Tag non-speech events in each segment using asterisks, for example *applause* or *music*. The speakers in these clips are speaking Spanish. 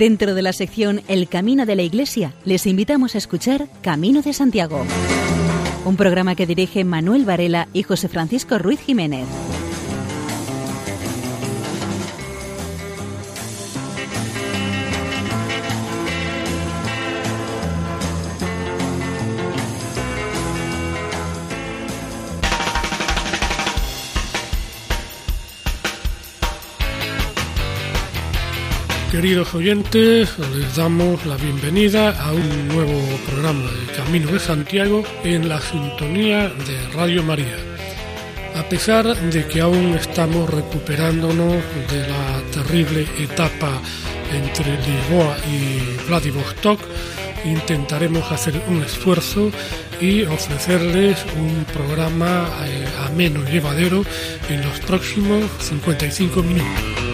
Dentro de la sección El Camino de la Iglesia, les invitamos a escuchar Camino de Santiago, un programa que dirige Manuel Varela y José Francisco Ruiz Jiménez. Queridos oyentes, les damos la bienvenida a un nuevo programa de Camino de Santiago en la sintonía de Radio María. A pesar de que aún estamos recuperándonos de la terrible etapa entre Lisboa y Vladivostok, intentaremos hacer un esfuerzo y ofrecerles un programa eh, a menos llevadero en los próximos 55 minutos.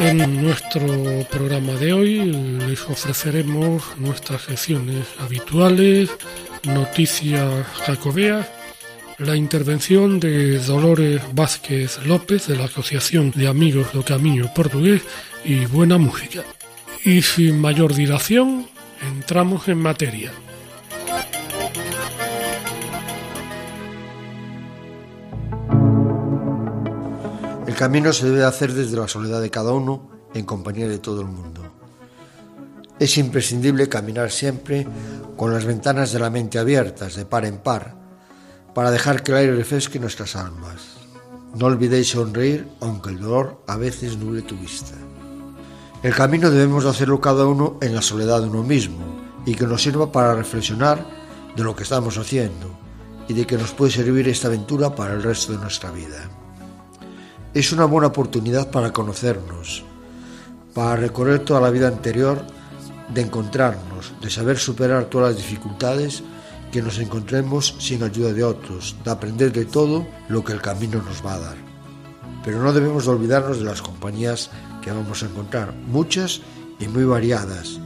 En nuestro programa de hoy les ofreceremos nuestras secciones habituales, noticias jacobeas, la intervención de Dolores Vázquez López de la Asociación de Amigos do Camino Portugués y buena música. Y sin mayor dilación, entramos en materia. Camino se debe hacer desde la soledad de cada uno en compañía de todo el mundo. Es imprescindible caminar siempre con las ventanas de la mente abiertas de par en par para dejar que el aire refresque nuestras almas. No olvidéis sonreír aunque el dolor a veces nuble tu vista. El camino debemos hacerlo cada uno en la soledad de uno mismo y que nos sirva para reflexionar de lo que estamos haciendo y de que nos puede servir esta aventura para el resto de nuestra vida. Es una buena oportunidad para conocernos, para recorrer toda la vida anterior, de encontrarnos, de saber superar todas las dificultades que nos encontremos sin ayuda de otros, de aprender de todo lo que el camino nos va a dar. Pero no debemos olvidarnos de las compañías que vamos a encontrar, muchas y muy variadas,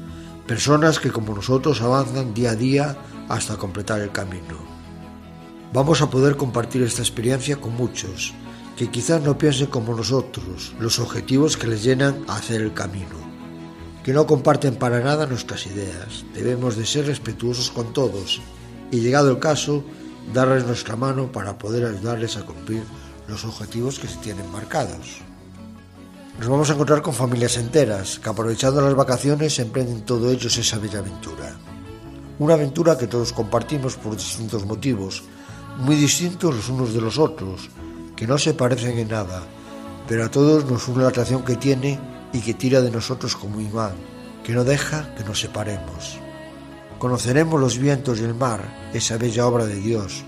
personas que como nosotros avanzan día a día hasta completar el camino. Vamos a poder compartir esta experiencia con muchos, que quizás no piensen como nosotros los objetivos que les llenan a hacer el camino, que no comparten para nada nuestras ideas. Debemos de ser respetuosos con todos y llegado el caso, darles nuestra mano para poder ayudarles a cumplir los objetivos que se tienen marcados. Nos vamos a encontrar con familias enteras que aprovechando las vacaciones emprenden todo ellos esa bella aventura. Una aventura que todos compartimos por distintos motivos, muy distintos los unos de los otros, que no se parecen en nada, pero a todos nos une la atracción que tiene y que tira de nosotros como imán, que no deja que nos separemos. Conoceremos los vientos y el mar, esa bella obra de Dios.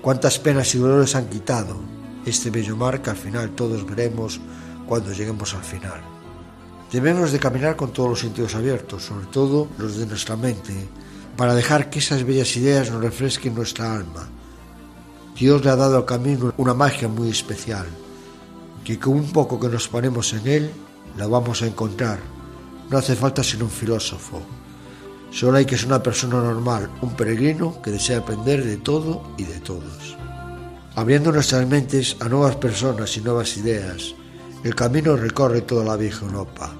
Cuántas penas y dolores han quitado este bello mar que al final todos veremos cuando lleguemos al final. Debemos de caminar con todos los sentidos abiertos, sobre todo los de nuestra mente, para dejar que esas bellas ideas nos refresquen nuestra alma Dios le ha dado al camino una magia muy especial, que con un poco que nos ponemos en él, la vamos a encontrar. No hace falta ser un filósofo. Solo hay que ser una persona normal, un peregrino que desea aprender de todo y de todos. Abriendo nuestras mentes a nuevas personas y nuevas ideas, el camino recorre toda la vieja Europa,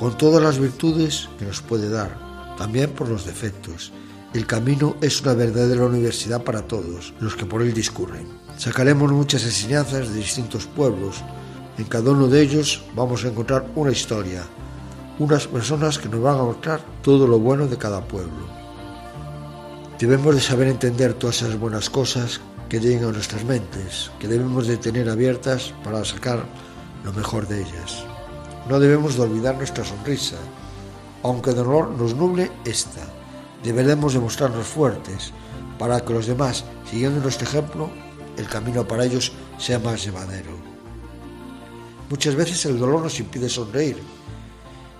con todas las virtudes que nos puede dar, también por los defectos, el camino es una verdadera universidad para todos los que por él discurren. Sacaremos muchas enseñanzas de distintos pueblos. En cada uno de ellos vamos a encontrar una historia, unas personas que nos van a mostrar todo lo bueno de cada pueblo. Debemos de saber entender todas esas buenas cosas que lleguen a nuestras mentes, que debemos de tener abiertas para sacar lo mejor de ellas. No debemos de olvidar nuestra sonrisa, aunque el dolor nos nuble esta Deberemos demostrarnos fuertes para que los demás, siguiendo nuestro ejemplo, el camino para ellos sea más llevadero. Muchas veces el dolor nos impide sonreír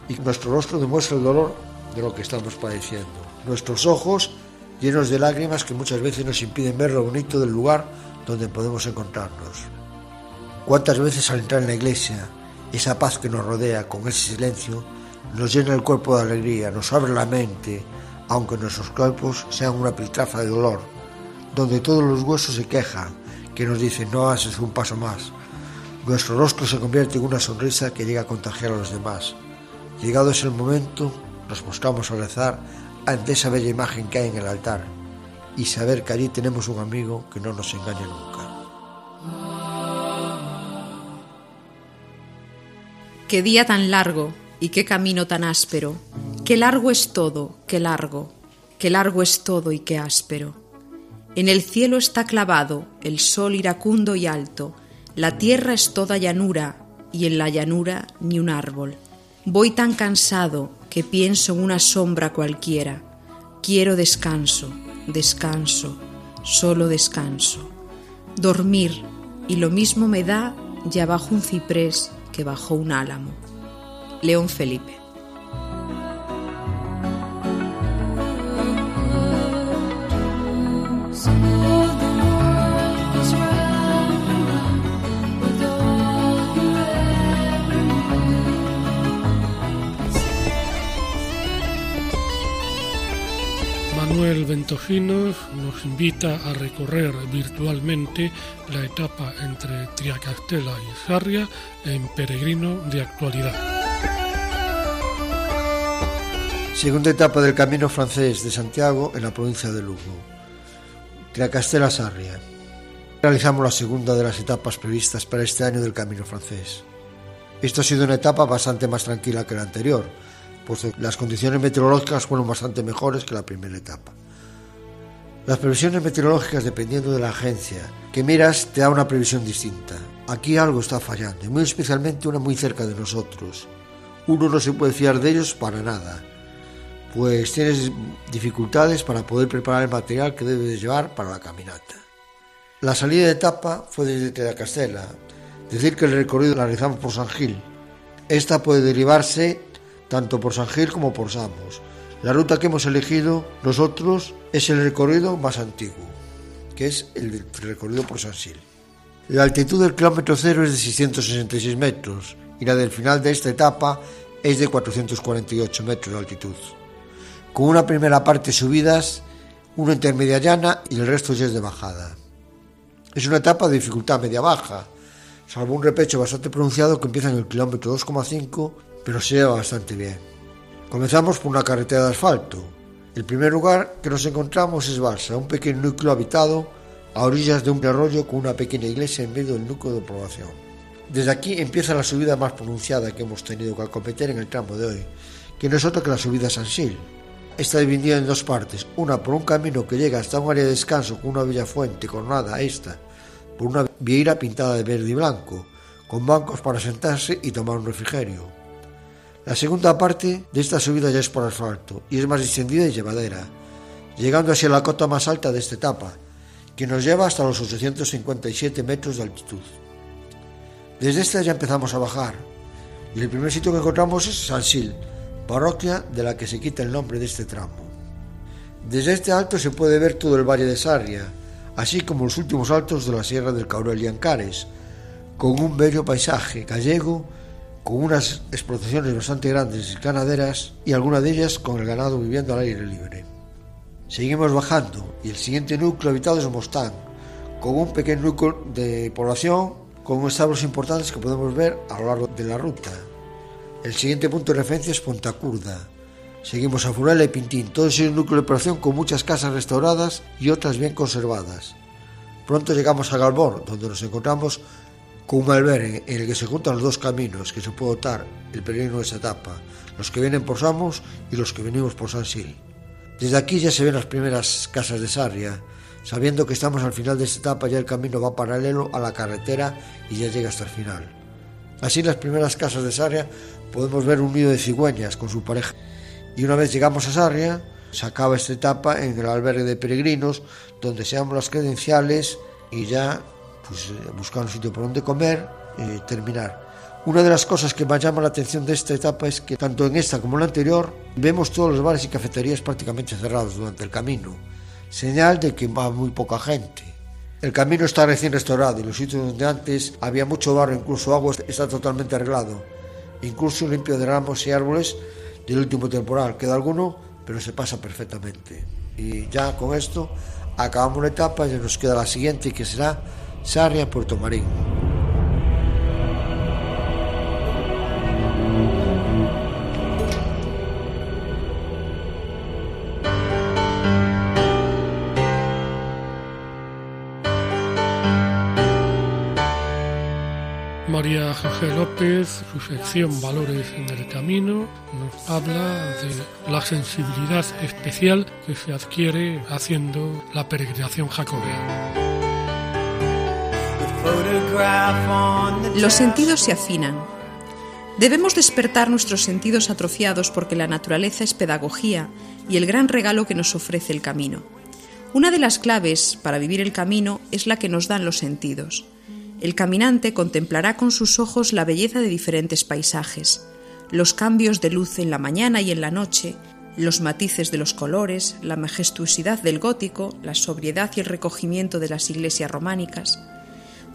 y nuestro rostro demuestra el dolor de lo que estamos padeciendo. Nuestros ojos llenos de lágrimas que muchas veces nos impiden ver lo bonito del lugar donde podemos encontrarnos. ¿Cuántas veces al entrar en la iglesia, esa paz que nos rodea con ese silencio nos llena el cuerpo de alegría, nos abre la mente, aunque nuestros cuerpos sean una piltrafa de dolor, donde todos los huesos se quejan, que nos dicen no haces un paso más. Nuestro rostro se convierte en una sonrisa que llega a contagiar a los demás. Llegado ese momento, nos buscamos a rezar ante esa bella imagen que hay en el altar y saber que allí tenemos un amigo que no nos engaña nunca. Qué día tan largo y qué camino tan áspero. Qué largo es todo, qué largo. Qué largo es todo y qué áspero. En el cielo está clavado el sol iracundo y alto. La tierra es toda llanura y en la llanura ni un árbol. Voy tan cansado que pienso en una sombra cualquiera. Quiero descanso, descanso, solo descanso. Dormir, y lo mismo me da ya bajo un ciprés que bajo un álamo. León Felipe. Manuel Ventojinos nos invita a recorrer virtualmente la etapa entre Triacastela y Sarria en Peregrino de actualidad. Segunda etapa del camino francés de Santiago en la provincia de Lugo. Triacastela-Sarria. Realizamos la segunda de las etapas previstas para este año del camino francés. Esta ha sido una etapa bastante más tranquila que la anterior, pues las condiciones meteorológicas fueron bastante mejores que la primera etapa. Las previsiones meteorológicas, dependiendo de la agencia que miras, te da una previsión distinta. Aquí algo está fallando, y muy especialmente una muy cerca de nosotros. Uno no se puede fiar de ellos para nada, pues tienes dificultades para poder preparar el material que debes llevar para la caminata. La salida de etapa fue desde la Castela, decir que el recorrido lo realizamos por San Gil. Esta puede derivarse tanto por San Gil como por Samos. La ruta que hemos elegido nosotros es el recorrido más antiguo, que es el recorrido por San Gil. La altitud del kilómetro cero es de 666 metros y la del final de esta etapa es de 448 metros de altitud, con una primera parte subidas, una intermedia llana y el resto ya es de bajada. Es una etapa de dificultad media-baja, salvo un repecho bastante pronunciado que empieza en el kilómetro 2,5 pero se lleva bastante bien. Comenzamos por una carretera de asfalto. El primer lugar que nos encontramos es Balsa, un pequeño núcleo habitado a orillas de un arroyo con una pequeña iglesia en medio del núcleo de población. Desde aquí empieza la subida más pronunciada que hemos tenido que acometer en el tramo de hoy, que no es otra que la subida a San Sil. Está dividida en dos partes, una por un camino que llega hasta un área de descanso con una bella fuente coronada a esta por una vieira pintada de verde y blanco, con bancos para sentarse y tomar un refrigerio. La segunda parte de esta subida ya es por asfalto y es más descendida y llevadera, llegando así a la cota más alta de esta etapa, que nos lleva hasta los 857 metros de altitud. Desde esta ya empezamos a bajar, y el primer sitio que encontramos es San Sil, parroquia de la que se quita el nombre de este tramo. Desde este alto se puede ver todo el valle de Sarria, así como los últimos altos de la Sierra del Caurel y Ancares, con un bello paisaje gallego con unas explotaciones bastante grandes y ganaderas y algunas de ellas con el ganado viviendo al aire libre. Seguimos bajando y el siguiente núcleo habitado es Mostán, con un pequeño núcleo de población con establos importantes que podemos ver a lo largo de la ruta. El siguiente punto de referencia es Punta Curda. Seguimos a Furela y Pintín, todo es un núcleo de población con muchas casas restauradas y otras bien conservadas. Pronto llegamos a Galbor, donde nos encontramos con un albergue en el que se juntan los dos caminos que se puede optar el peregrino de esa etapa, los que vienen por Samos y los que venimos por San Sil. Desde aquí ya se ven las primeras casas de Sarria, sabiendo que estamos al final de esta etapa ya el camino va paralelo a la carretera y ya llega hasta el final. Así las primeras casas de Sarria podemos ver un nido de cigüeñas con su pareja. Y una vez llegamos a Sarria, se acaba esta etapa en el albergue de peregrinos, donde se dan las credenciales y ya pues, eh, buscar un sitio por donde comer y terminar. Una de las cosas que más llama la atención de esta etapa es que tanto en esta como en la anterior vemos todos los bares y cafeterías prácticamente cerrados durante el camino, señal de que va muy poca gente. El camino está recién restaurado y los sitios donde antes había mucho barro, incluso agua, está totalmente arreglado, incluso limpio de ramos y árboles del último temporal. Queda alguno pero se pasa perfectamente. Y ya con esto acabamos la etapa y nos queda la siguiente que será Sarria Puerto Marín. López, su sección Valores en el Camino, nos habla de la sensibilidad especial que se adquiere haciendo la peregrinación jacobea. Los sentidos se afinan. Debemos despertar nuestros sentidos atrofiados porque la naturaleza es pedagogía y el gran regalo que nos ofrece el camino. Una de las claves para vivir el camino es la que nos dan los sentidos. El caminante contemplará con sus ojos la belleza de diferentes paisajes, los cambios de luz en la mañana y en la noche, los matices de los colores, la majestuosidad del gótico, la sobriedad y el recogimiento de las iglesias románicas.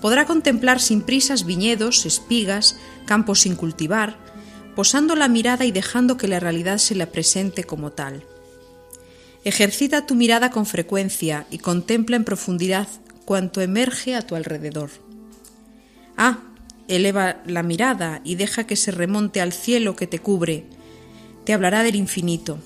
Podrá contemplar sin prisas viñedos, espigas, campos sin cultivar, posando la mirada y dejando que la realidad se la presente como tal. Ejercita tu mirada con frecuencia y contempla en profundidad cuanto emerge a tu alrededor. Ah, eleva la mirada y deja que se remonte al cielo que te cubre. Te hablará del infinito.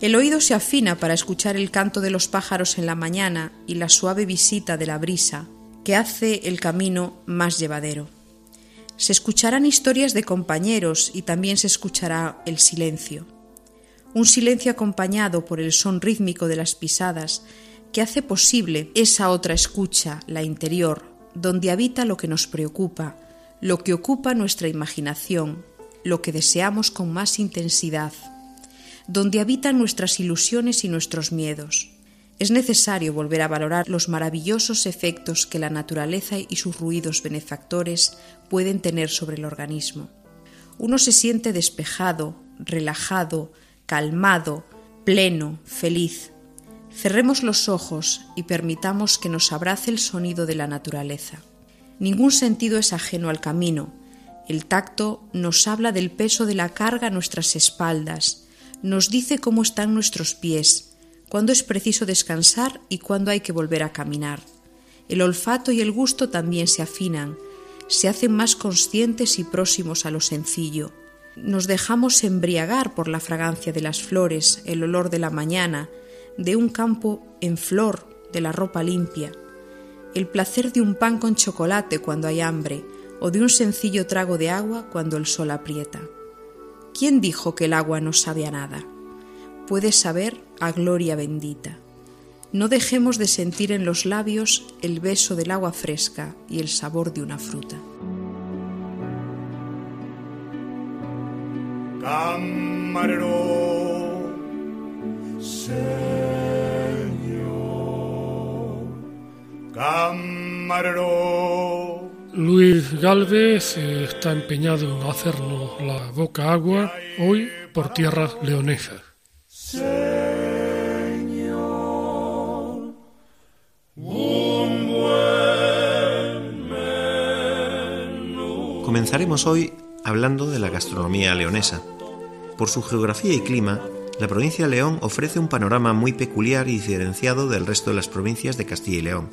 El oído se afina para escuchar el canto de los pájaros en la mañana y la suave visita de la brisa, que hace el camino más llevadero. Se escucharán historias de compañeros y también se escuchará el silencio. Un silencio acompañado por el son rítmico de las pisadas que hace posible esa otra escucha, la interior, donde habita lo que nos preocupa, lo que ocupa nuestra imaginación, lo que deseamos con más intensidad, donde habitan nuestras ilusiones y nuestros miedos. Es necesario volver a valorar los maravillosos efectos que la naturaleza y sus ruidos benefactores pueden tener sobre el organismo. Uno se siente despejado, relajado, calmado, pleno, feliz, Cerremos los ojos y permitamos que nos abrace el sonido de la naturaleza. Ningún sentido es ajeno al camino. El tacto nos habla del peso de la carga a nuestras espaldas, nos dice cómo están nuestros pies, cuándo es preciso descansar y cuándo hay que volver a caminar. El olfato y el gusto también se afinan, se hacen más conscientes y próximos a lo sencillo. Nos dejamos embriagar por la fragancia de las flores, el olor de la mañana, de un campo en flor, de la ropa limpia, el placer de un pan con chocolate cuando hay hambre o de un sencillo trago de agua cuando el sol aprieta. ¿Quién dijo que el agua no sabe a nada? Puede saber a gloria bendita. No dejemos de sentir en los labios el beso del agua fresca y el sabor de una fruta. Luis Galvez eh, está empeñado en hacernos la boca agua hoy por tierras leonesas. Comenzaremos hoy hablando de la gastronomía leonesa. Por su geografía y clima, la provincia de León ofrece un panorama muy peculiar y diferenciado del resto de las provincias de Castilla y León.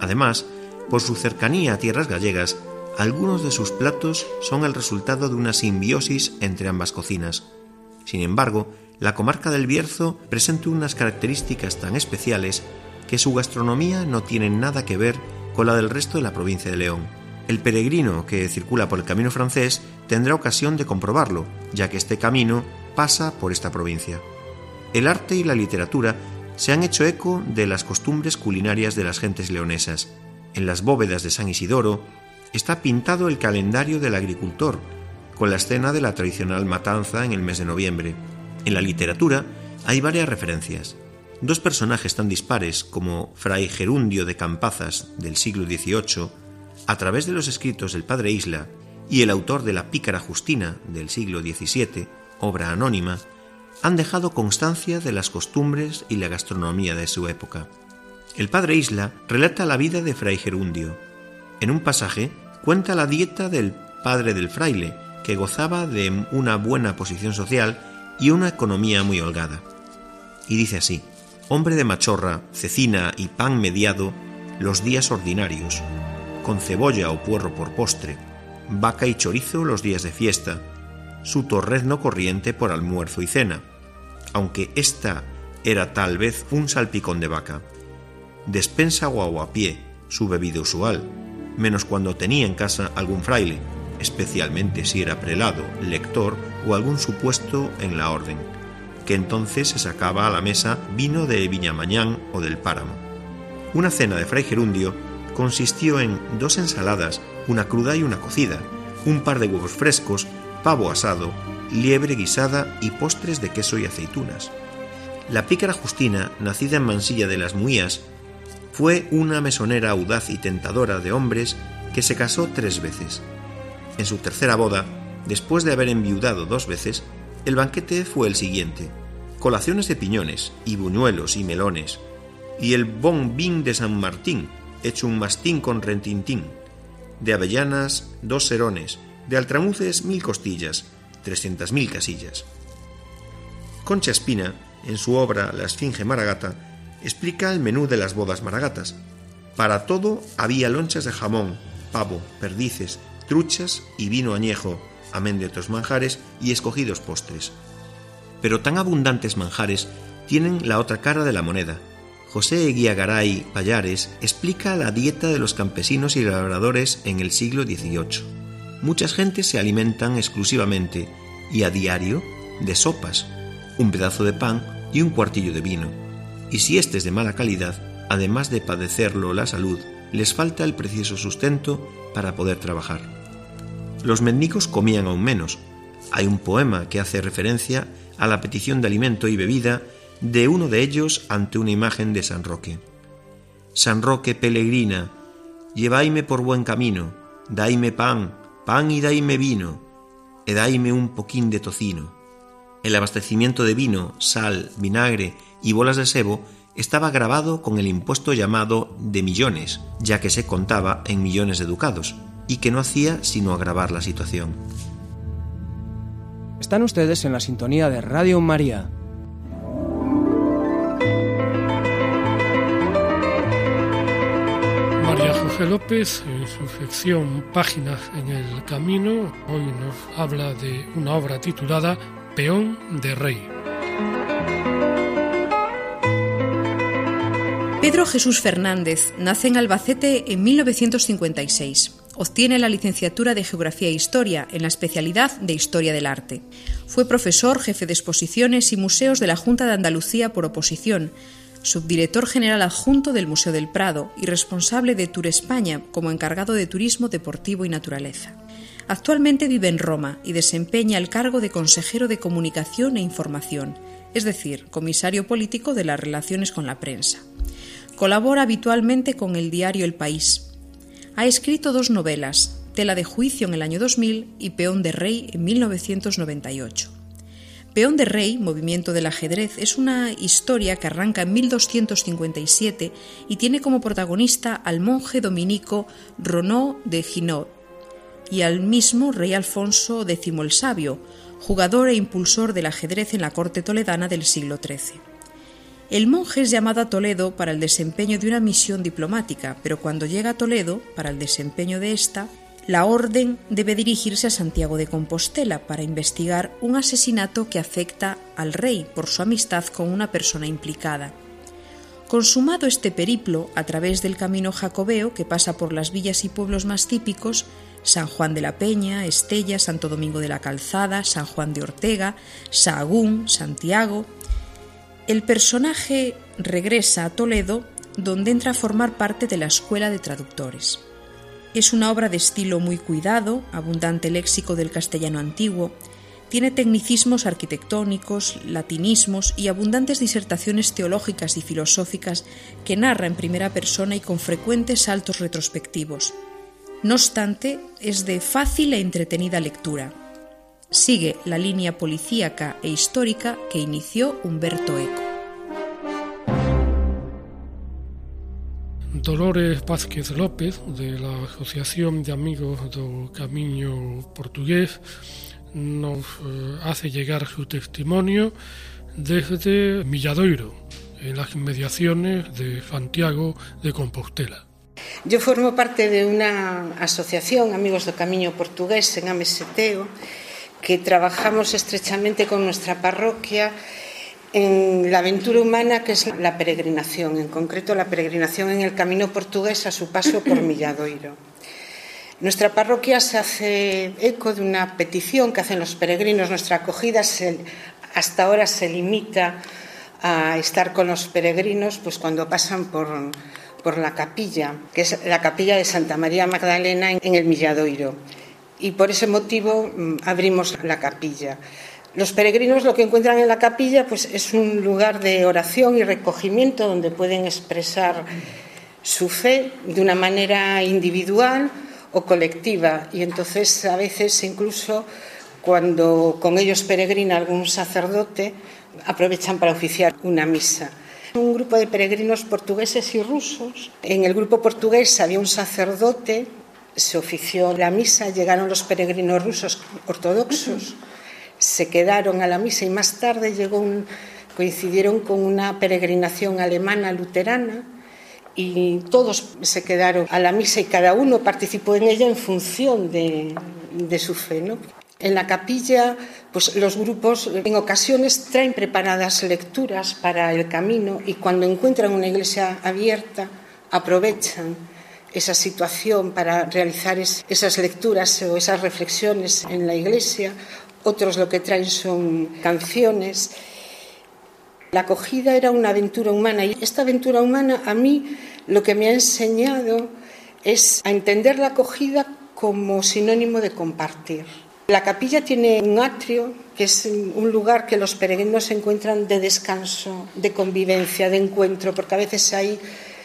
Además, por su cercanía a tierras gallegas, algunos de sus platos son el resultado de una simbiosis entre ambas cocinas. Sin embargo, la comarca del Bierzo presenta unas características tan especiales que su gastronomía no tiene nada que ver con la del resto de la provincia de León. El peregrino que circula por el camino francés tendrá ocasión de comprobarlo, ya que este camino pasa por esta provincia. El arte y la literatura se han hecho eco de las costumbres culinarias de las gentes leonesas. En las bóvedas de San Isidoro está pintado el calendario del agricultor, con la escena de la tradicional matanza en el mes de noviembre. En la literatura hay varias referencias. Dos personajes tan dispares como Fray Gerundio de Campazas del siglo XVIII, a través de los escritos del padre Isla, y el autor de La Pícara Justina del siglo XVII, obra anónima, han dejado constancia de las costumbres y la gastronomía de su época. El padre Isla relata la vida de Fray Gerundio. En un pasaje cuenta la dieta del padre del fraile, que gozaba de una buena posición social y una economía muy holgada. Y dice así, hombre de machorra, cecina y pan mediado, los días ordinarios, con cebolla o puerro por postre, vaca y chorizo los días de fiesta, su torrezno corriente por almuerzo y cena, aunque esta era tal vez un salpicón de vaca. Despensa o a pie, su bebida usual, menos cuando tenía en casa algún fraile, especialmente si era prelado, lector o algún supuesto en la orden, que entonces se sacaba a la mesa vino de Viñamañán o del Páramo. Una cena de fray gerundio consistió en dos ensaladas, una cruda y una cocida, un par de huevos frescos, pavo asado, liebre guisada y postres de queso y aceitunas. La pícara Justina, nacida en Mansilla de las Muías, fue una mesonera audaz y tentadora de hombres que se casó tres veces. En su tercera boda, después de haber enviudado dos veces, el banquete fue el siguiente: colaciones de piñones y buñuelos y melones, y el bon vin de San Martín, hecho un mastín con rentintín, de avellanas dos serones, de altramuces mil costillas, trescientas mil casillas. Concha Espina, en su obra La Esfinge Maragata, explica el menú de las bodas maragatas. Para todo había lonchas de jamón, pavo, perdices, truchas y vino añejo, amén de otros manjares y escogidos postres. Pero tan abundantes manjares tienen la otra cara de la moneda. José Eguía Garay Payares explica la dieta de los campesinos y labradores en el siglo XVIII. Muchas gentes se alimentan exclusivamente y a diario de sopas, un pedazo de pan y un cuartillo de vino. Y si éste es de mala calidad, además de padecerlo la salud, les falta el precioso sustento para poder trabajar. Los mendigos comían aún menos. Hay un poema que hace referencia a la petición de alimento y bebida de uno de ellos ante una imagen de San Roque. San Roque peregrina, llevaime por buen camino, daime pan, pan y daime vino, e daime un poquín de tocino. El abastecimiento de vino, sal, vinagre y bolas de sebo estaba grabado con el impuesto llamado de millones, ya que se contaba en millones de ducados, y que no hacía sino agravar la situación. Están ustedes en la sintonía de Radio María. López, en su sección Páginas en el Camino, hoy nos habla de una obra titulada Peón de Rey. Pedro Jesús Fernández nace en Albacete en 1956. Obtiene la licenciatura de Geografía e Historia en la especialidad de Historia del Arte. Fue profesor, jefe de exposiciones y museos de la Junta de Andalucía por oposición, subdirector general adjunto del Museo del Prado y responsable de Tour España como encargado de Turismo Deportivo y Naturaleza. Actualmente vive en Roma y desempeña el cargo de consejero de Comunicación e Información, es decir, comisario político de las relaciones con la prensa. Colabora habitualmente con el diario El País. Ha escrito dos novelas, Tela de Juicio en el año 2000 y Peón de Rey en 1998. Peón de Rey, Movimiento del Ajedrez, es una historia que arranca en 1257 y tiene como protagonista al monje dominico Renaud de Ginot y al mismo rey Alfonso X el Sabio, jugador e impulsor del ajedrez en la corte toledana del siglo XIII. El monje es llamado a Toledo para el desempeño de una misión diplomática, pero cuando llega a Toledo, para el desempeño de esta, la orden debe dirigirse a Santiago de Compostela para investigar un asesinato que afecta al rey por su amistad con una persona implicada. Consumado este periplo a través del camino jacobeo que pasa por las villas y pueblos más típicos, San Juan de la Peña, Estella, Santo Domingo de la Calzada, San Juan de Ortega, Sahagún, Santiago, el personaje regresa a Toledo donde entra a formar parte de la Escuela de Traductores. Es una obra de estilo muy cuidado, abundante léxico del castellano antiguo, tiene tecnicismos arquitectónicos, latinismos y abundantes disertaciones teológicas y filosóficas que narra en primera persona y con frecuentes saltos retrospectivos. No obstante, es de fácil e entretenida lectura. Sigue la línea policíaca e histórica que inició Humberto Eco. Dolores Vázquez López, de la Asociación de Amigos do Camiño Portugués, nos eh, hace llegar su testimonio desde Milladoiro, en las inmediaciones de Santiago de Compostela. Yo formo parte de una asociación, Amigos do Camiño Portugués, en Ameseteo, que trabajamos estrechamente con nuestra parroquia en la aventura humana que es la peregrinación, en concreto la peregrinación en el camino portugués a su paso por *clears throat* Milladoiro. Nuestra parroquia se hace eco de una petición que hacen los peregrinos. Nuestra acogida hasta ahora se limita a estar con los peregrinos pues cuando pasan por, por la capilla, que es la capilla de Santa María Magdalena en el Milladoiro. Y por ese motivo mm, abrimos la capilla. Los peregrinos lo que encuentran en la capilla pues, es un lugar de oración y recogimiento donde pueden expresar su fe de una manera individual o colectiva. Y entonces a veces incluso cuando con ellos peregrina algún sacerdote, aprovechan para oficiar una misa. Un grupo de peregrinos portugueses y rusos. En el grupo portugués había un sacerdote, se ofició la misa, llegaron los peregrinos rusos ortodoxos, se quedaron a la misa y más tarde llegó un, coincidieron con una peregrinación alemana luterana y todos se quedaron a la misa y cada uno participó en ella en función de, de su fe. ¿no? En la capilla, pues los grupos en ocasiones traen preparadas lecturas para el camino y cuando encuentran una iglesia abierta aprovechan esa situación para realizar esas lecturas o esas reflexiones en la iglesia. Otros lo que traen son canciones. La acogida era una aventura humana y esta aventura humana a mí lo que me ha enseñado es a entender la acogida como sinónimo de compartir. La capilla tiene un atrio, que es un lugar que los peregrinos se encuentran de descanso, de convivencia, de encuentro, porque a veces ahí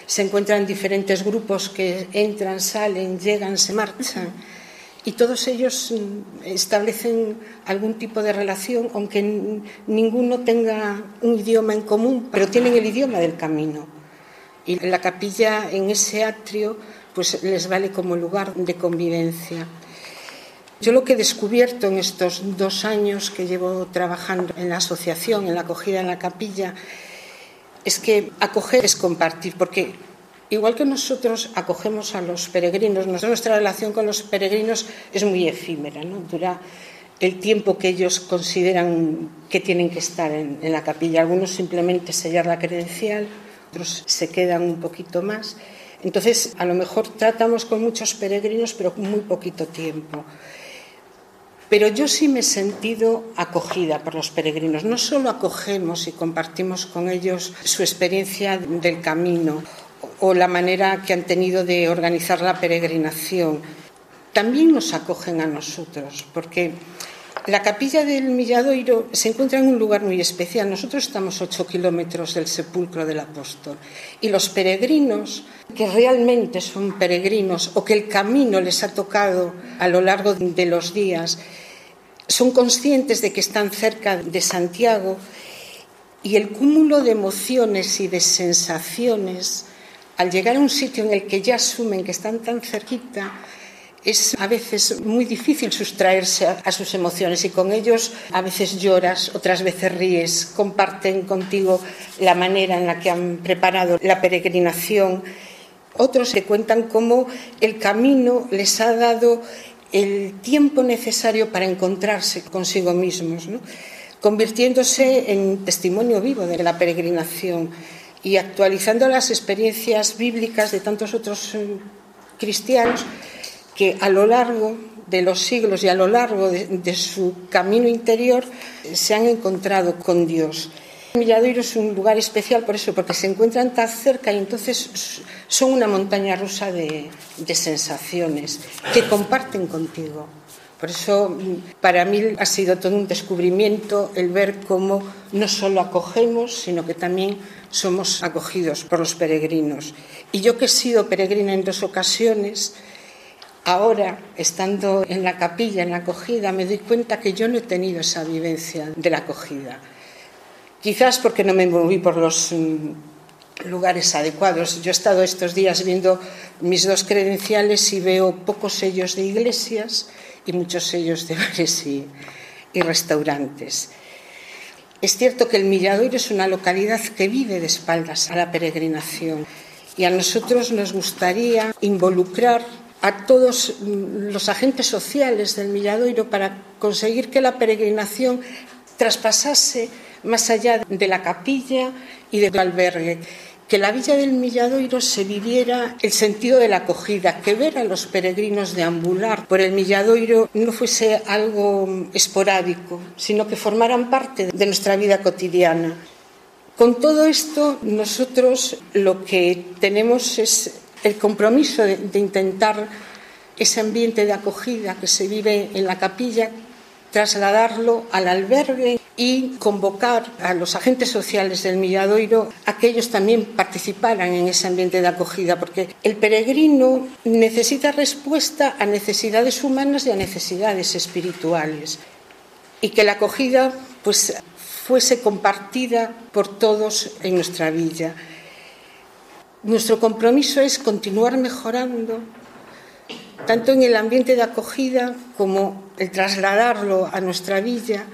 se encuentran diferentes grupos que entran, salen, llegan, se marchan. Y todos ellos mm, establecen algún tipo de relación, aunque ninguno tenga un idioma en común, pero tienen el idioma del camino. Y la capilla en ese atrio pues les vale como lugar de convivencia. Yo lo que he descubierto en estos dos años que llevo trabajando en la asociación, en la acogida en la capilla, es que acoger es compartir, porque igual que nosotros acogemos a los peregrinos, nuestra relación con los peregrinos es muy efímera, ¿no? dura el tiempo que ellos consideran que tienen que estar en, la capilla. Algunos simplemente sellar la credencial, otros se quedan un poquito más. Entonces, a lo mejor tratamos con muchos peregrinos, pero muy poquito tiempo. Pero yo sí me he sentido acogida por los peregrinos. No solo acogemos y compartimos con ellos su experiencia del camino o la manera que han tenido de organizar la peregrinación, también nos acogen a nosotros, porque la capilla del Milladoiro se encuentra en un lugar muy especial. Nosotros estamos ocho kilómetros del sepulcro del apóstol y los peregrinos, que realmente son peregrinos o que el camino les ha tocado a lo largo de los días, son conscientes de que están cerca de Santiago y el cúmulo de emociones y de sensaciones al llegar a un sitio en el que ya asumen que están tan cerquita, es a veces muy difícil sustraerse a, sus emociones y con ellos a veces lloras, otras veces ríes, comparten contigo la manera en la que han preparado la peregrinación. Otros se cuentan cómo el camino les ha dado el tiempo necesario para encontrarse consigo mismos, convirtiéndose en testimonio vivo de la peregrinación y actualizando las experiencias bíblicas de tantos otros eh, cristianos que a lo largo de los siglos y a lo largo de, su camino interior se han encontrado con Dios. Milladoiro es un lugar especial por eso, porque se encuentran tan cerca y entonces son una montaña rusa de sensaciones que comparten contigo. Por eso para mí ha sido todo un descubrimiento el ver cómo no solo acogemos, sino que también somos acogidos por los peregrinos. Y yo que he sido peregrina en dos ocasiones, Ahora, estando en la capilla, en la acogida, me doy cuenta que yo no he tenido esa vivencia de la acogida. Quizás porque no me moví por los mm, lugares adecuados. Yo he estado estos días viendo mis dos credenciales y veo pocos sellos de iglesias y muchos sellos de *laughs* bares y, restaurantes. Es cierto que el Milladoiro es una localidad que vive de espaldas a la peregrinación y a nosotros nos gustaría involucrar a todos los agentes sociales del Milladoiro para conseguir que la peregrinación traspasase más allá de la capilla y del albergue que la villa del Milladoiro se viviera el sentido de la acogida, que ver a los peregrinos deambular por el Milladoiro no fuese algo esporádico, sino que formaran parte de nuestra vida cotidiana. Con todo esto, nosotros lo que tenemos es el compromiso de, intentar ese ambiente de acogida que se vive en la capilla, trasladarlo al albergue y convocar a los agentes sociales del Milladoiro a que ellos también participaran en ese ambiente de acogida, porque el peregrino necesita respuesta a necesidades humanas y a necesidades espirituales, y que la acogida pues fuese compartida por todos en nuestra villa. Nuestro compromiso es continuar mejorando tanto en el ambiente de acogida como trasladarlo a nuestra villa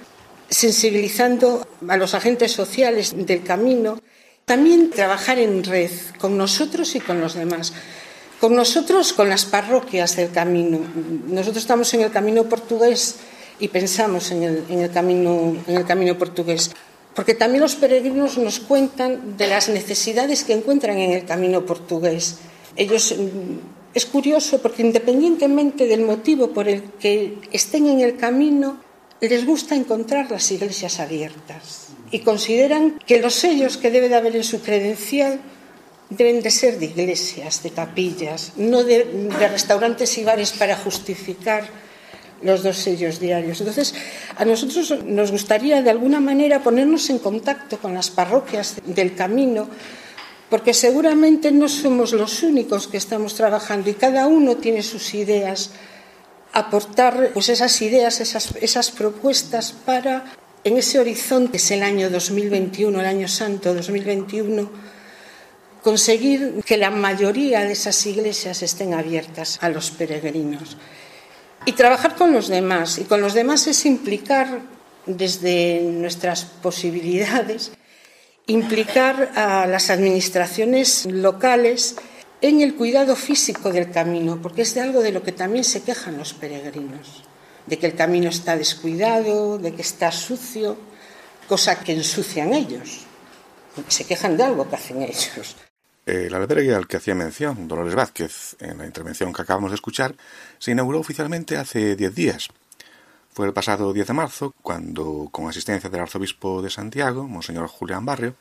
sensibilizando a los agentes sociales del camino, también trabajar en red con nosotros y con los demás. Con nosotros, con las parroquias del camino. Nosotros estamos en el camino portugués y pensamos en el, en el, camino, en el camino portugués. Porque también los peregrinos nos cuentan de las necesidades que encuentran en el camino portugués. Ellos mm, es curioso porque independientemente del motivo por el que estén en el camino, les gusta encontrar las iglesias abiertas y consideran que los sellos que debe de haber en su credencial deben de ser de iglesias, de capillas, no de, de restaurantes y bares para justificar los dos sellos diarios. Entonces, a nosotros nos gustaría de alguna manera ponernos en contacto con las parroquias del camino, porque seguramente no somos los únicos que estamos trabajando y cada uno tiene sus ideas aportar pues esas ideas, esas, esas propuestas para, en ese horizonte, es el año 2021, el año santo 2021, conseguir que la mayoría de esas iglesias estén abiertas a los peregrinos. Y trabajar con los demás. Y con los demás es implicar, desde nuestras posibilidades, implicar a las administraciones locales en el cuidado físico del camino, porque es de algo de lo que también se quejan los peregrinos, de que el camino está descuidado, de que está sucio, cosa que ensucian ellos, se quejan de algo que hacen ellos. El albergue al que hacía mención Dolores Vázquez en la intervención que acabamos de escuchar se inauguró oficialmente hace 10 días. Fue el pasado 10 de marzo cuando, con asistencia del arzobispo de Santiago, Monseñor Julián Barrio,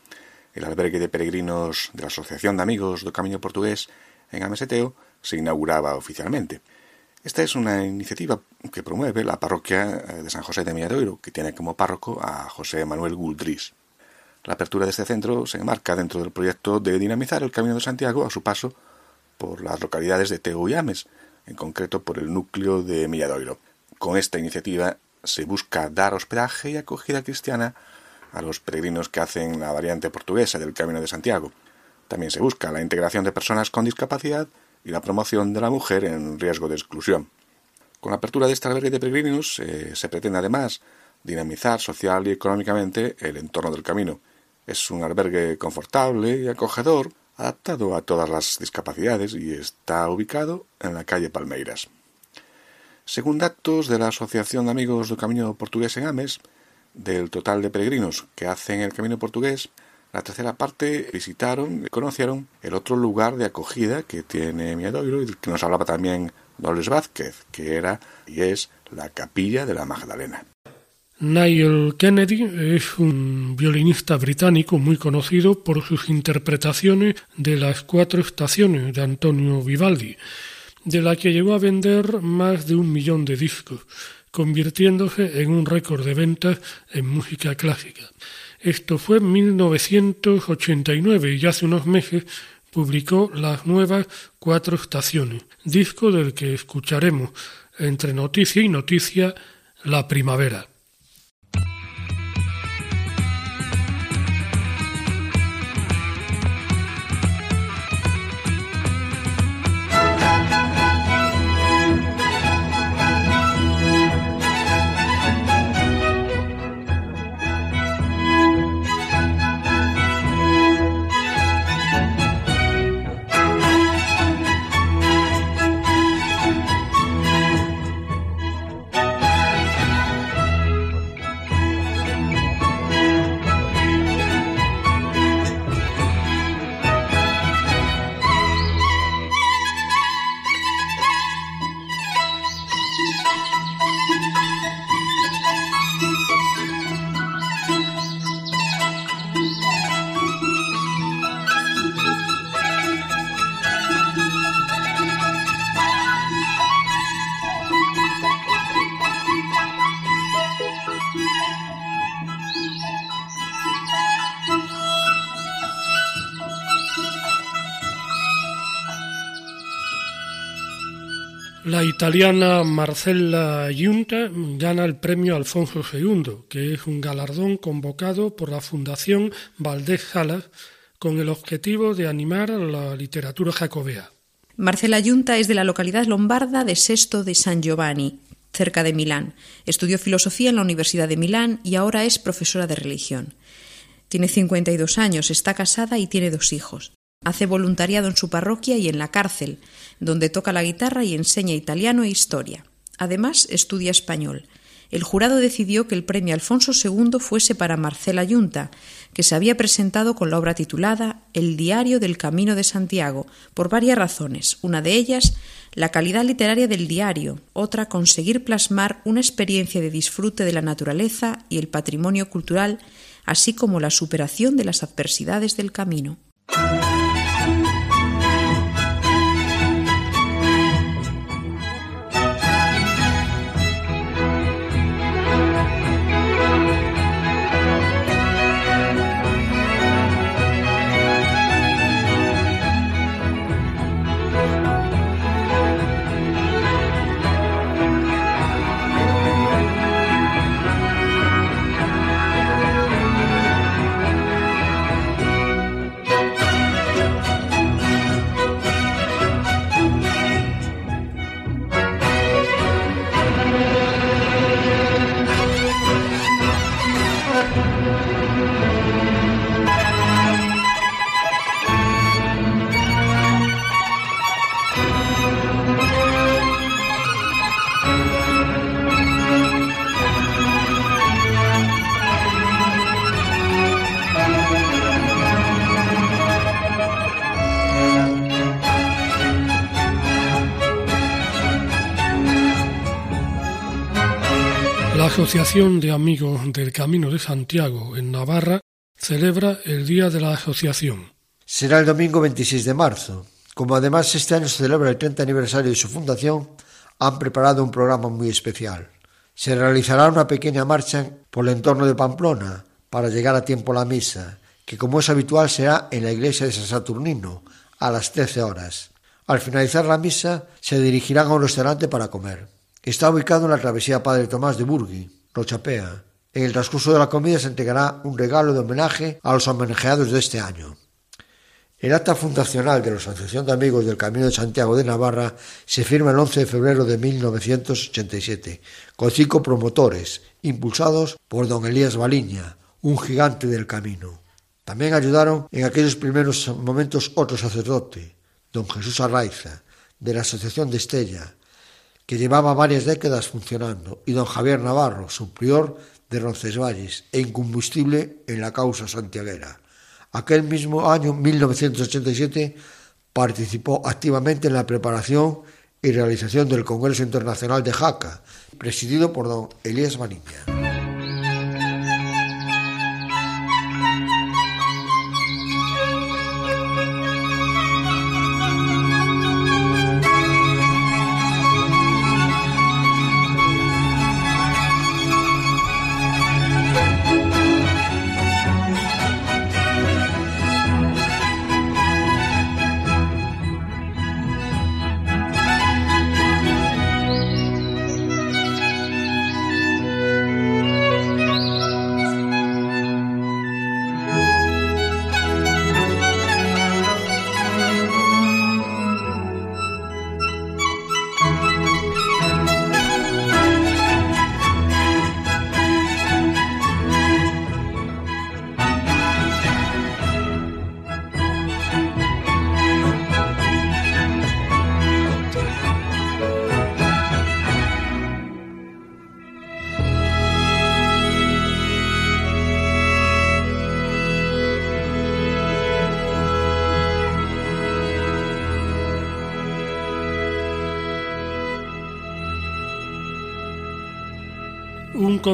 el albergue de peregrinos de la Asociación de Amigos do Camino Portugués en Ameseteo se inauguraba oficialmente. Esta es una iniciativa que promueve la parroquia eh, de San José de Milladoiro, que tiene como párroco a José Manuel Guldris. La apertura de este centro se enmarca dentro del proyecto de dinamizar el Camino de Santiago a su paso por las localidades de Teo y Ames, en concreto por el núcleo de Milladoiro. Con esta iniciativa se busca dar hospedaje y acogida cristiana a los peregrinos que hacen la variante portuguesa del Camino de Santiago. También se busca la integración de personas con discapacidad y la promoción de la mujer en riesgo de exclusión. Con la apertura de este albergue de peregrinos eh, se pretende además dinamizar social y económicamente el entorno del camino. Es un albergue confortable y acogedor, adaptado a todas las discapacidades y está ubicado en la calle Palmeiras. Según datos de la Asociación de Amigos del Camino Portugués en Ames, del total de peregrinos que hacen el camino portugués, la tercera parte visitaron y conocieron el otro lugar de acogida que tiene Miadoiro y que nos hablaba también Dolores Vázquez, que era y es la capilla de la Magdalena. Nigel Kennedy es un violinista británico muy conocido por sus interpretaciones de las cuatro estaciones de Antonio Vivaldi, de la que llegó a vender más de un millón de discos convirtiéndose en un récord de ventas en música clásica. Esto fue en 1989 y hace unos meses publicó las nuevas Cuatro Estaciones, disco del que escucharemos entre noticia y noticia la primavera. La italiana Marcella Giunta gana el premio Alfonso II, que es un galardón convocado por la Fundación Valdés Salas con el objetivo de animar la literatura jacobea. Marcella Giunta es de la localidad lombarda de Sesto de San Giovanni, cerca de Milán. Estudió filosofía en la Universidad de Milán y ahora es profesora de religión. Tiene 52 años, está casada y tiene dos hijos. Hace voluntariado en su parroquia y en la cárcel, donde toca la guitarra y enseña italiano e historia. Además, estudia español. El jurado decidió que el premio Alfonso II fuese para Marcela Yunta, que se había presentado con la obra titulada El diario del Camino de Santiago, por varias razones. Una de ellas, la calidad literaria del diario, otra, conseguir plasmar una experiencia de disfrute de la naturaleza y el patrimonio cultural, así como la superación de las adversidades del camino. Asociación de Amigos del Camino de Santiago en Navarra celebra el Día de la Asociación. Será el domingo 26 de marzo. Como además este año se celebra el 30 aniversario de su fundación, han preparado un programa muy especial. Se realizará una pequeña marcha por el entorno de Pamplona para llegar a tiempo a la misa, que como es habitual será en la iglesia de San Saturnino a las 13 horas. Al finalizar la misa se dirigirán a un restaurante para comer. Está ubicado en la travesía Padre Tomás de Burgui, Rochapea. En el transcurso de la comida se entregará un regalo de homenaje a los homenajeados de este año. El acta fundacional de la Asociación de Amigos del Camino de Santiago de Navarra se firma el 11 de febrero de 1987, con cinco promotores, impulsados por don Elías Baliña, un gigante del camino. También ayudaron en aquellos primeros momentos otro sacerdote, don Jesús Arraiza, de la Asociación de Estella, que llevaba varias décadas funcionando, y don Javier Navarro, su prior de Roncesvalles e incombustible en la causa santiaguera. Aquel mismo año, 1987, participó activamente en la preparación y realización del Congreso Internacional de Jaca, presidido por don Elías Mariña.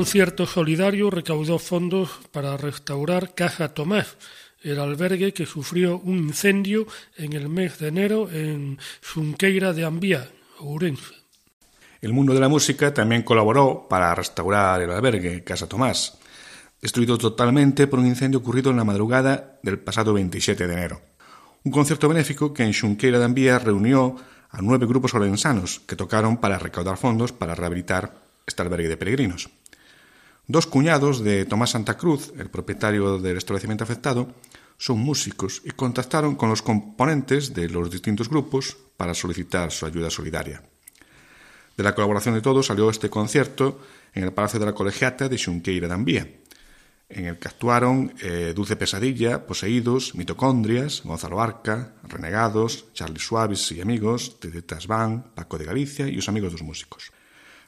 Concierto solidario recaudó fondos para restaurar Caja Tomás, el albergue que sufrió un incendio en el mes de enero en Xunqueira de Ambía, Ourense. El mundo de la música también colaboró para restaurar el albergue Casa Tomás, destruido totalmente por un incendio ocurrido en la madrugada del pasado 27 de enero. Un concierto benéfico que en Xunqueira de Ambía reunió a nueve grupos olensanos que tocaron para recaudar fondos para rehabilitar este albergue de peregrinos. Dos cuñados de Tomás Santa Cruz, el propietario del establecimiento afectado, son músicos y contactaron con los componentes de los distintos grupos para solicitar su ayuda solidaria. De la colaboración de todos salió este concierto en el Palacio de la Colegiata de Xunqueira de en el que actuaron eh, Dulce Pesadilla, Poseídos, Mitocondrias, Gonzalo Arca, Renegados, Charlie Suaves y amigos, Tede Tasbán, Paco de Galicia y los amigos dos músicos.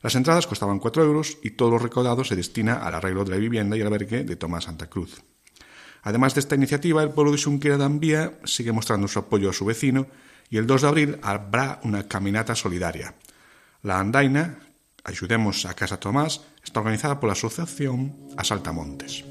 Las entradas costaban 4 euros y todo lo recaudado se destina al arreglo de la vivienda y albergue de Tomás Santa Cruz. Además de esta iniciativa, el pueblo de Xunqueira de Ambía sigue mostrando su apoyo a su vecino y el 2 de abril habrá una caminata solidaria. La andaina, Ayudemos a Casa Tomás, está organizada por la Asociación Asaltamontes.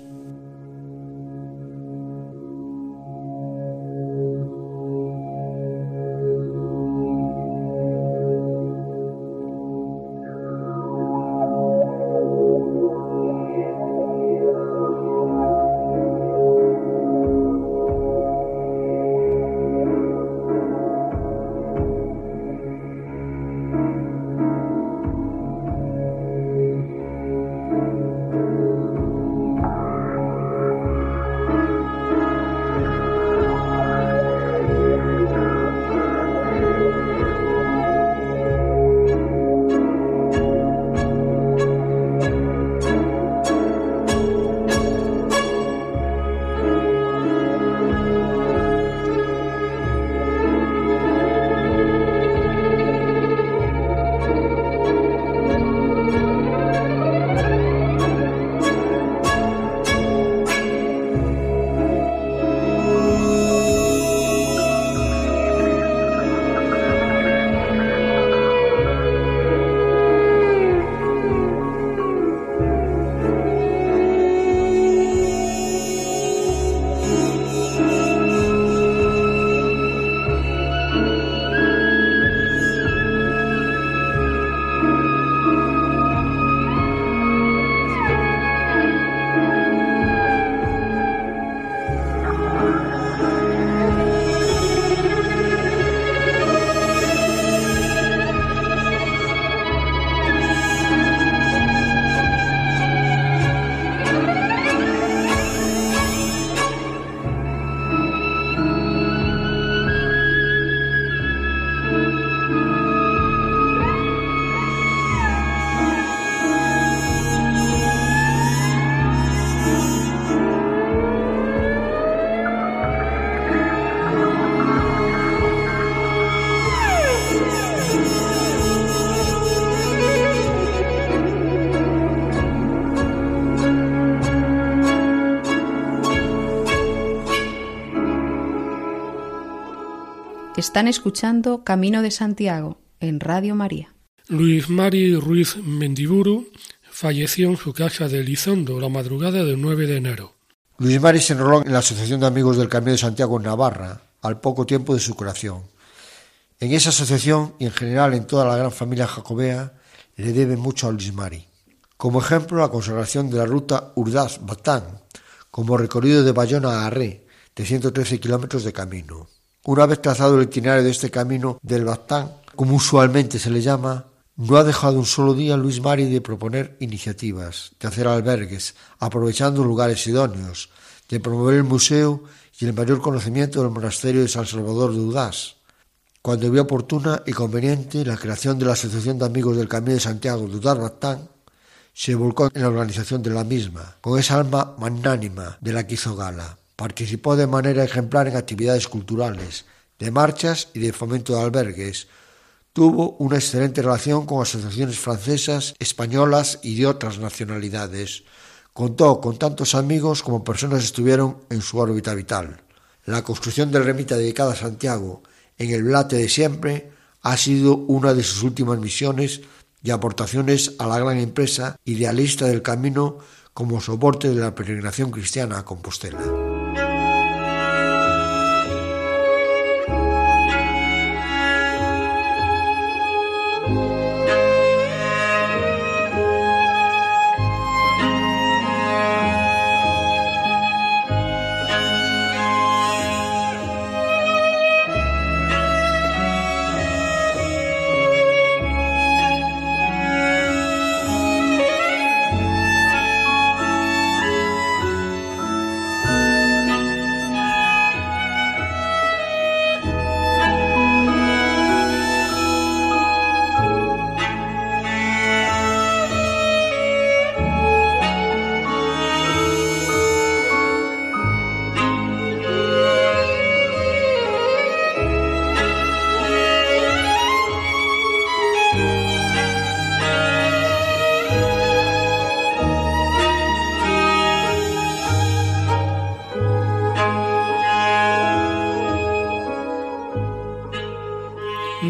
Están escuchando Camino de Santiago en Radio María. Luis Mari Ruiz Mendiburu falleció en su casa de Elizondo la madrugada del 9 de enero. Luis Mari se enroló en la Asociación de Amigos del Camino de Santiago en Navarra al poco tiempo de su creación. En esa asociación y en general en toda la gran familia jacobea le debe mucho a Luis Mari. Como ejemplo, la consagración de la ruta Urdaz-Batán como recorrido de Bayona a Arré, de 113 kilómetros de camino. Una vez trazado el itinerario de este camino del Bastán, como usualmente se le llama, no ha dejado un solo día Luis Mari de proponer iniciativas, de hacer albergues, aprovechando lugares idóneos, de promover el museo y el mayor conocimiento del monasterio de San Salvador de Udás. Cuando vio oportuna y conveniente la creación de la Asociación de Amigos del Camino de Santiago de Udás Bastán, se volcó en la organización de la misma, con esa alma magnánima de la que hizo gala. Participó de manera ejemplar en actividades culturales, de marchas y de fomento de albergues. Tuvo una excelente relación con asociaciones francesas, españolas y de otras nacionalidades. Contó con tantos amigos como personas estuvieron en su órbita vital. La construcción del remita dedicada a Santiago en el Blate de siempre ha sido una de sus últimas misiones y aportaciones a la gran empresa idealista del camino como soporte de la peregrinación cristiana a Compostela.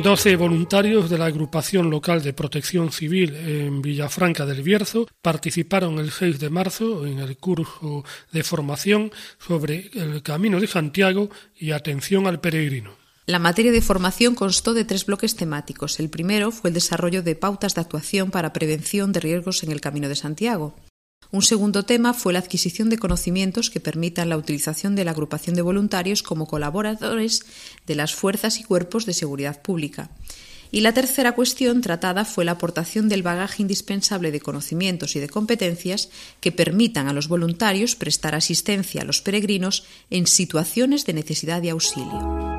12 voluntarios de la agrupación local de protección civil en Villafranca del Bierzo participaron el 6 de marzo en el curso de formación sobre el Camino de Santiago y atención al peregrino. La materia de formación constó de tres bloques temáticos. El primero fue el desarrollo de pautas de actuación para prevención de riesgos en el Camino de Santiago. Un segundo tema fue la adquisición de conocimientos que permitan la utilización de la agrupación de voluntarios como colaboradores de las fuerzas y cuerpos de seguridad pública. Y la tercera cuestión tratada fue la aportación del bagaje indispensable de conocimientos y de competencias que permitan a los voluntarios prestar asistencia a los peregrinos en situaciones de necesidad de auxilio.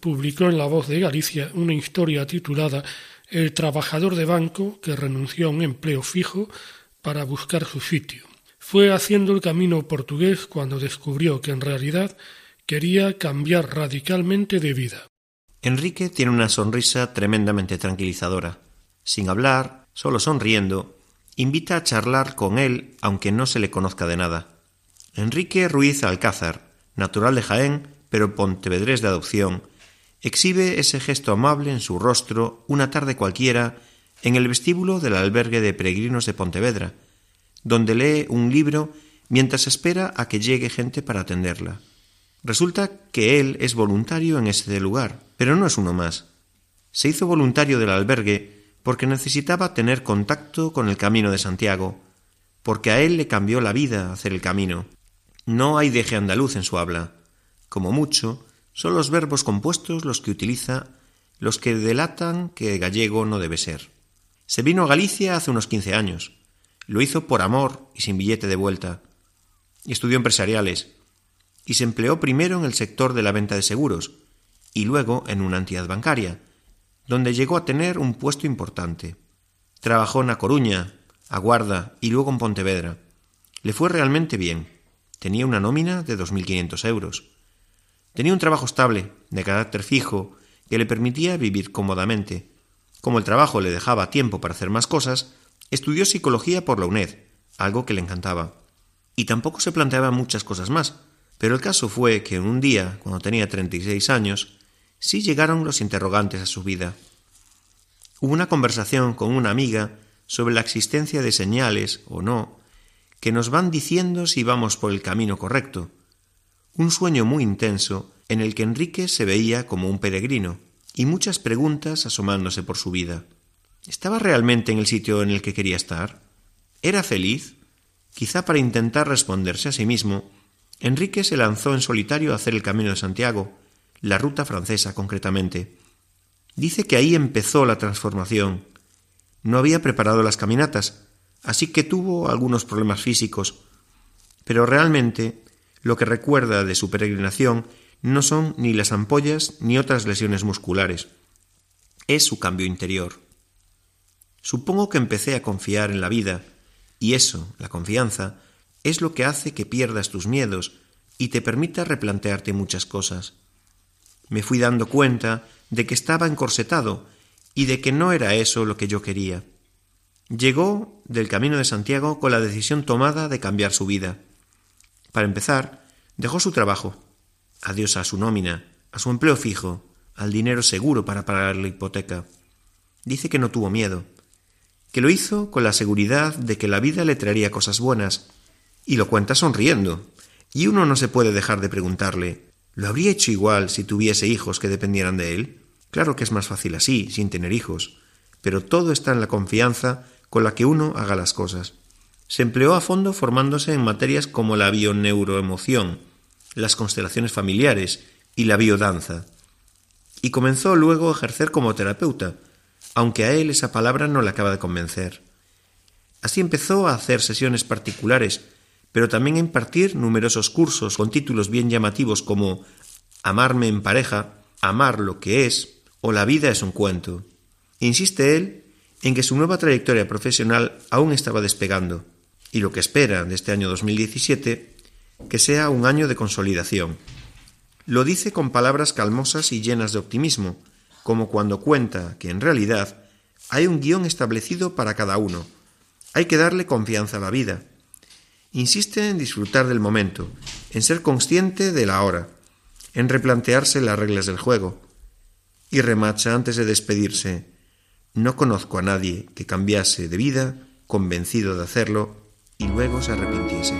Publicó en La Voz de Galicia una historia titulada El trabajador de banco que renunció a un empleo fijo para buscar su sitio. Fue haciendo el camino portugués cuando descubrió que en realidad quería cambiar radicalmente de vida. Enrique tiene una sonrisa tremendamente tranquilizadora. Sin hablar, solo sonriendo, invita a charlar con él aunque no se le conozca de nada. Enrique Ruiz Alcázar, natural de Jaén, pero pontevedrés de adopción, exhibe ese gesto amable en su rostro una tarde cualquiera en el vestíbulo del albergue de peregrinos de Pontevedra, donde lee un libro mientras espera a que llegue gente para atenderla. Resulta que él es voluntario en ese lugar, pero no es uno más. Se hizo voluntario del albergue porque necesitaba tener contacto con el camino de Santiago, porque a él le cambió la vida hacer el camino. No hay deje andaluz en su habla. Como mucho, son los verbos compuestos los que utiliza los que delatan que gallego no debe ser. Se vino a Galicia hace unos quince años. Lo hizo por amor y sin billete de vuelta. Estudió empresariales y se empleó primero en el sector de la venta de seguros y luego en una entidad bancaria, donde llegó a tener un puesto importante. Trabajó en A Coruña, a Guarda y luego en Pontevedra. Le fue realmente bien. Tenía una nómina de dos mil quinientos euros. Tenía un trabajo estable, de carácter fijo, que le permitía vivir cómodamente. Como el trabajo le dejaba tiempo para hacer más cosas, estudió psicología por la UNED, algo que le encantaba. Y tampoco se planteaba muchas cosas más, pero el caso fue que un día, cuando tenía 36 años, sí llegaron los interrogantes a su vida. Hubo una conversación con una amiga sobre la existencia de señales, o no, que nos van diciendo si vamos por el camino correcto, un sueño muy intenso en el que Enrique se veía como un peregrino, y muchas preguntas asomándose por su vida. ¿Estaba realmente en el sitio en el que quería estar? ¿Era feliz? Quizá para intentar responderse a sí mismo, Enrique se lanzó en solitario a hacer el Camino de Santiago, la ruta francesa concretamente. Dice que ahí empezó la transformación. No había preparado las caminatas, así que tuvo algunos problemas físicos, pero realmente lo que recuerda de su peregrinación no son ni las ampollas ni otras lesiones musculares. Es su cambio interior. Supongo que empecé a confiar en la vida, y eso, la confianza, es lo que hace que pierdas tus miedos y te permita replantearte muchas cosas. Me fui dando cuenta de que estaba encorsetado y de que no era eso lo que yo quería. Llegó del camino de Santiago con la decisión tomada de cambiar su vida. Para empezar, dejó su trabajo. Adiós a su nómina, a su empleo fijo, al dinero seguro para pagar la hipoteca. Dice que no tuvo miedo, que lo hizo con la seguridad de que la vida le traería cosas buenas, y lo cuenta sonriendo. Y uno no se puede dejar de preguntarle ¿Lo habría hecho igual si tuviese hijos que dependieran de él? Claro que es más fácil así, sin tener hijos, pero todo está en la confianza con la que uno haga las cosas. Se empleó a fondo formándose en materias como la bioneuroemoción, las constelaciones familiares y la biodanza. Y comenzó luego a ejercer como terapeuta, aunque a él esa palabra no le acaba de convencer. Así empezó a hacer sesiones particulares pero también a impartir numerosos cursos con títulos bien llamativos como Amarme en pareja, Amar lo que es o La vida es un cuento. Insiste él en que su nueva trayectoria profesional aún estaba despegando y lo que espera de este año 2017 que sea un año de consolidación. Lo dice con palabras calmosas y llenas de optimismo, como cuando cuenta que en realidad hay un guion establecido para cada uno. Hay que darle confianza a la vida insiste en disfrutar del momento, en ser consciente de la hora, en replantearse las reglas del juego. Y remacha antes de despedirse, no conozco a nadie que cambiase de vida convencido de hacerlo y luego se arrepintiese.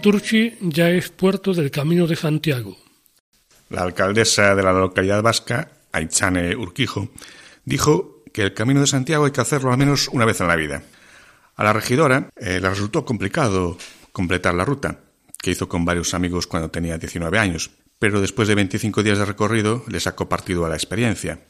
Santurchi ya es puerto del Camino de Santiago. La alcaldesa de la localidad vasca, Aichane Urquijo, dijo que el Camino de Santiago hay que hacerlo al menos una vez en la vida. A la regidora eh, le resultó complicado completar la ruta, que hizo con varios amigos cuando tenía 19 años, pero después de 25 días de recorrido le sacó partido a la experiencia.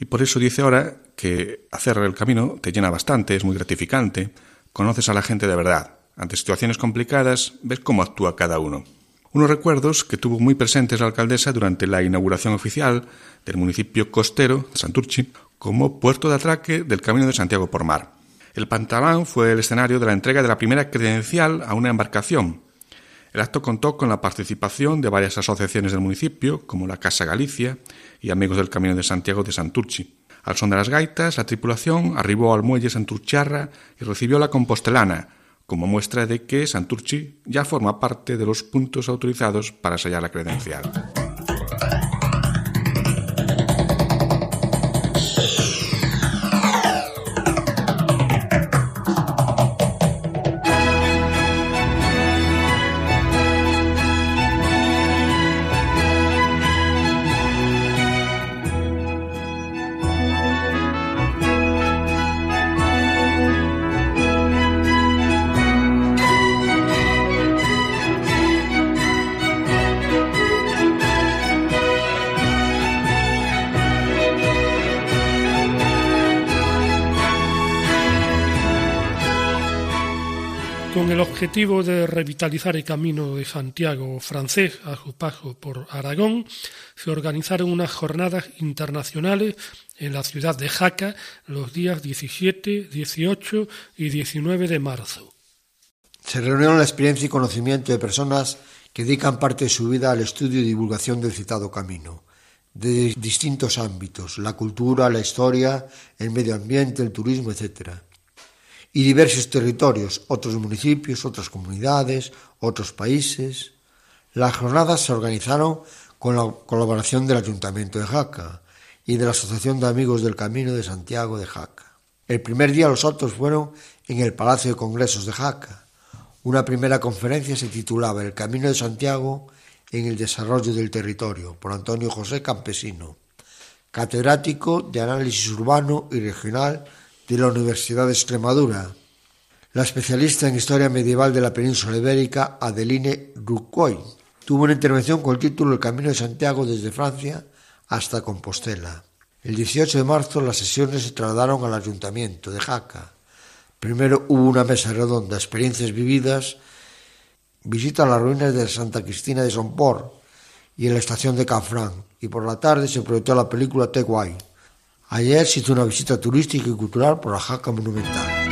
Y por eso dice ahora que hacer el camino te llena bastante, es muy gratificante, conoces a la gente de verdad, ante situaciones complicadas, ves cómo actúa cada uno. Unos recuerdos que tuvo muy presentes la alcaldesa durante la inauguración oficial del municipio costero de Santurchi como puerto de atraque del Camino de Santiago por mar. El Pantalán fue el escenario de la entrega de la primera credencial a una embarcación. El acto contó con la participación de varias asociaciones del municipio, como la Casa Galicia y Amigos del Camino de Santiago de Santurchi. Al son de las gaitas, la tripulación arribó al muelle Santurcharra y recibió la compostelana, como muestra de que Santurchi ya forma parte de los puntos autorizados para sellar la credencial. Objetivo de revitalizar el camino de Santiago francés a su paso por Aragón, se organizaron unas jornadas internacionales en la ciudad de Jaca los días 17, 18 y 19 de marzo. Se reunieron la experiencia y conocimiento de personas que dedican parte de su vida al estudio y divulgación del citado camino, de distintos ámbitos, la cultura, la historia, el medio ambiente, el turismo, etc y diversos territorios, otros municipios, otras comunidades, otros países. Las jornadas se organizaron con la colaboración del Ayuntamiento de Jaca y de la Asociación de Amigos del Camino de Santiago de Jaca. El primer día los actos fueron en el Palacio de Congresos de Jaca. Una primera conferencia se titulaba El Camino de Santiago en el desarrollo del territorio por Antonio José Campesino, catedrático de análisis urbano y regional de la Universidad de Extremadura. la especialista en historia medieval de la península ibérica Adeline Rucoy. Tuvo una intervención con el título El Camino de Santiago desde Francia hasta Compostela. El 18 de marzo las sesiones se trasladaron al ayuntamiento de Jaca. Primero hubo una mesa redonda, experiencias vividas, visita a las ruinas de Santa Cristina de Somport y en la estación de Cafrán. Y por la tarde se proyectó la película Teguay. Ayer se hizo una visita turística y cultural por la Jaca Monumental.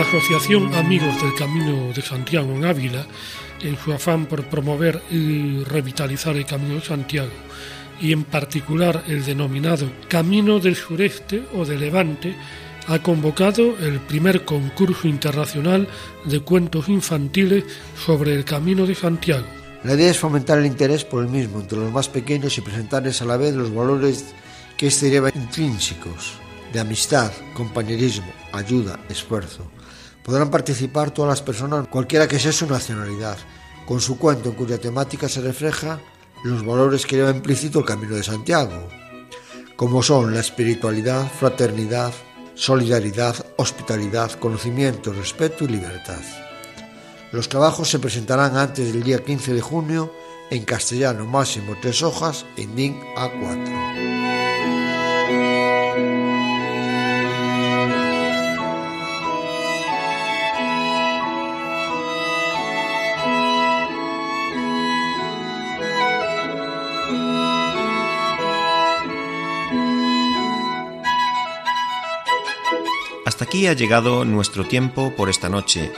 Asociación Amigos del Camino de Santiago en Ávila, en su afán por promover y revitalizar el Camino de Santiago, y en particular el denominado Camino del Sureste o de Levante, ha convocado el primer concurso internacional de cuentos infantiles sobre el Camino de Santiago. La idea es fomentar el interés por el mismo entre los más pequeños y presentarles a la vez los valores que este lleva intrínsecos de amistad, compañerismo, ayuda, esfuerzo Podrán participar todas las personas, cualquiera que sea su nacionalidad, con su cuento en cuya temática se refleja los valores que lleva implícito el Camino de Santiago, como son la espiritualidad, fraternidad, solidaridad, hospitalidad, conocimiento, respeto y libertad. Los trabajos se presentarán antes del día 15 de junio en castellano máximo tres hojas en DIN A4. Aquí ha llegado nuestro tiempo por esta noche.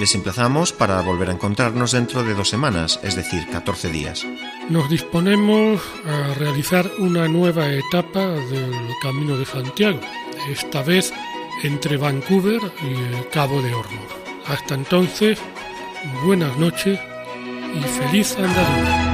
Les emplazamos para volver a encontrarnos dentro de dos semanas, es decir, 14 días. Nos disponemos a realizar una nueva etapa del Camino de Santiago, esta vez entre Vancouver y el Cabo de Hornos. Hasta entonces, buenas noches y feliz andadura.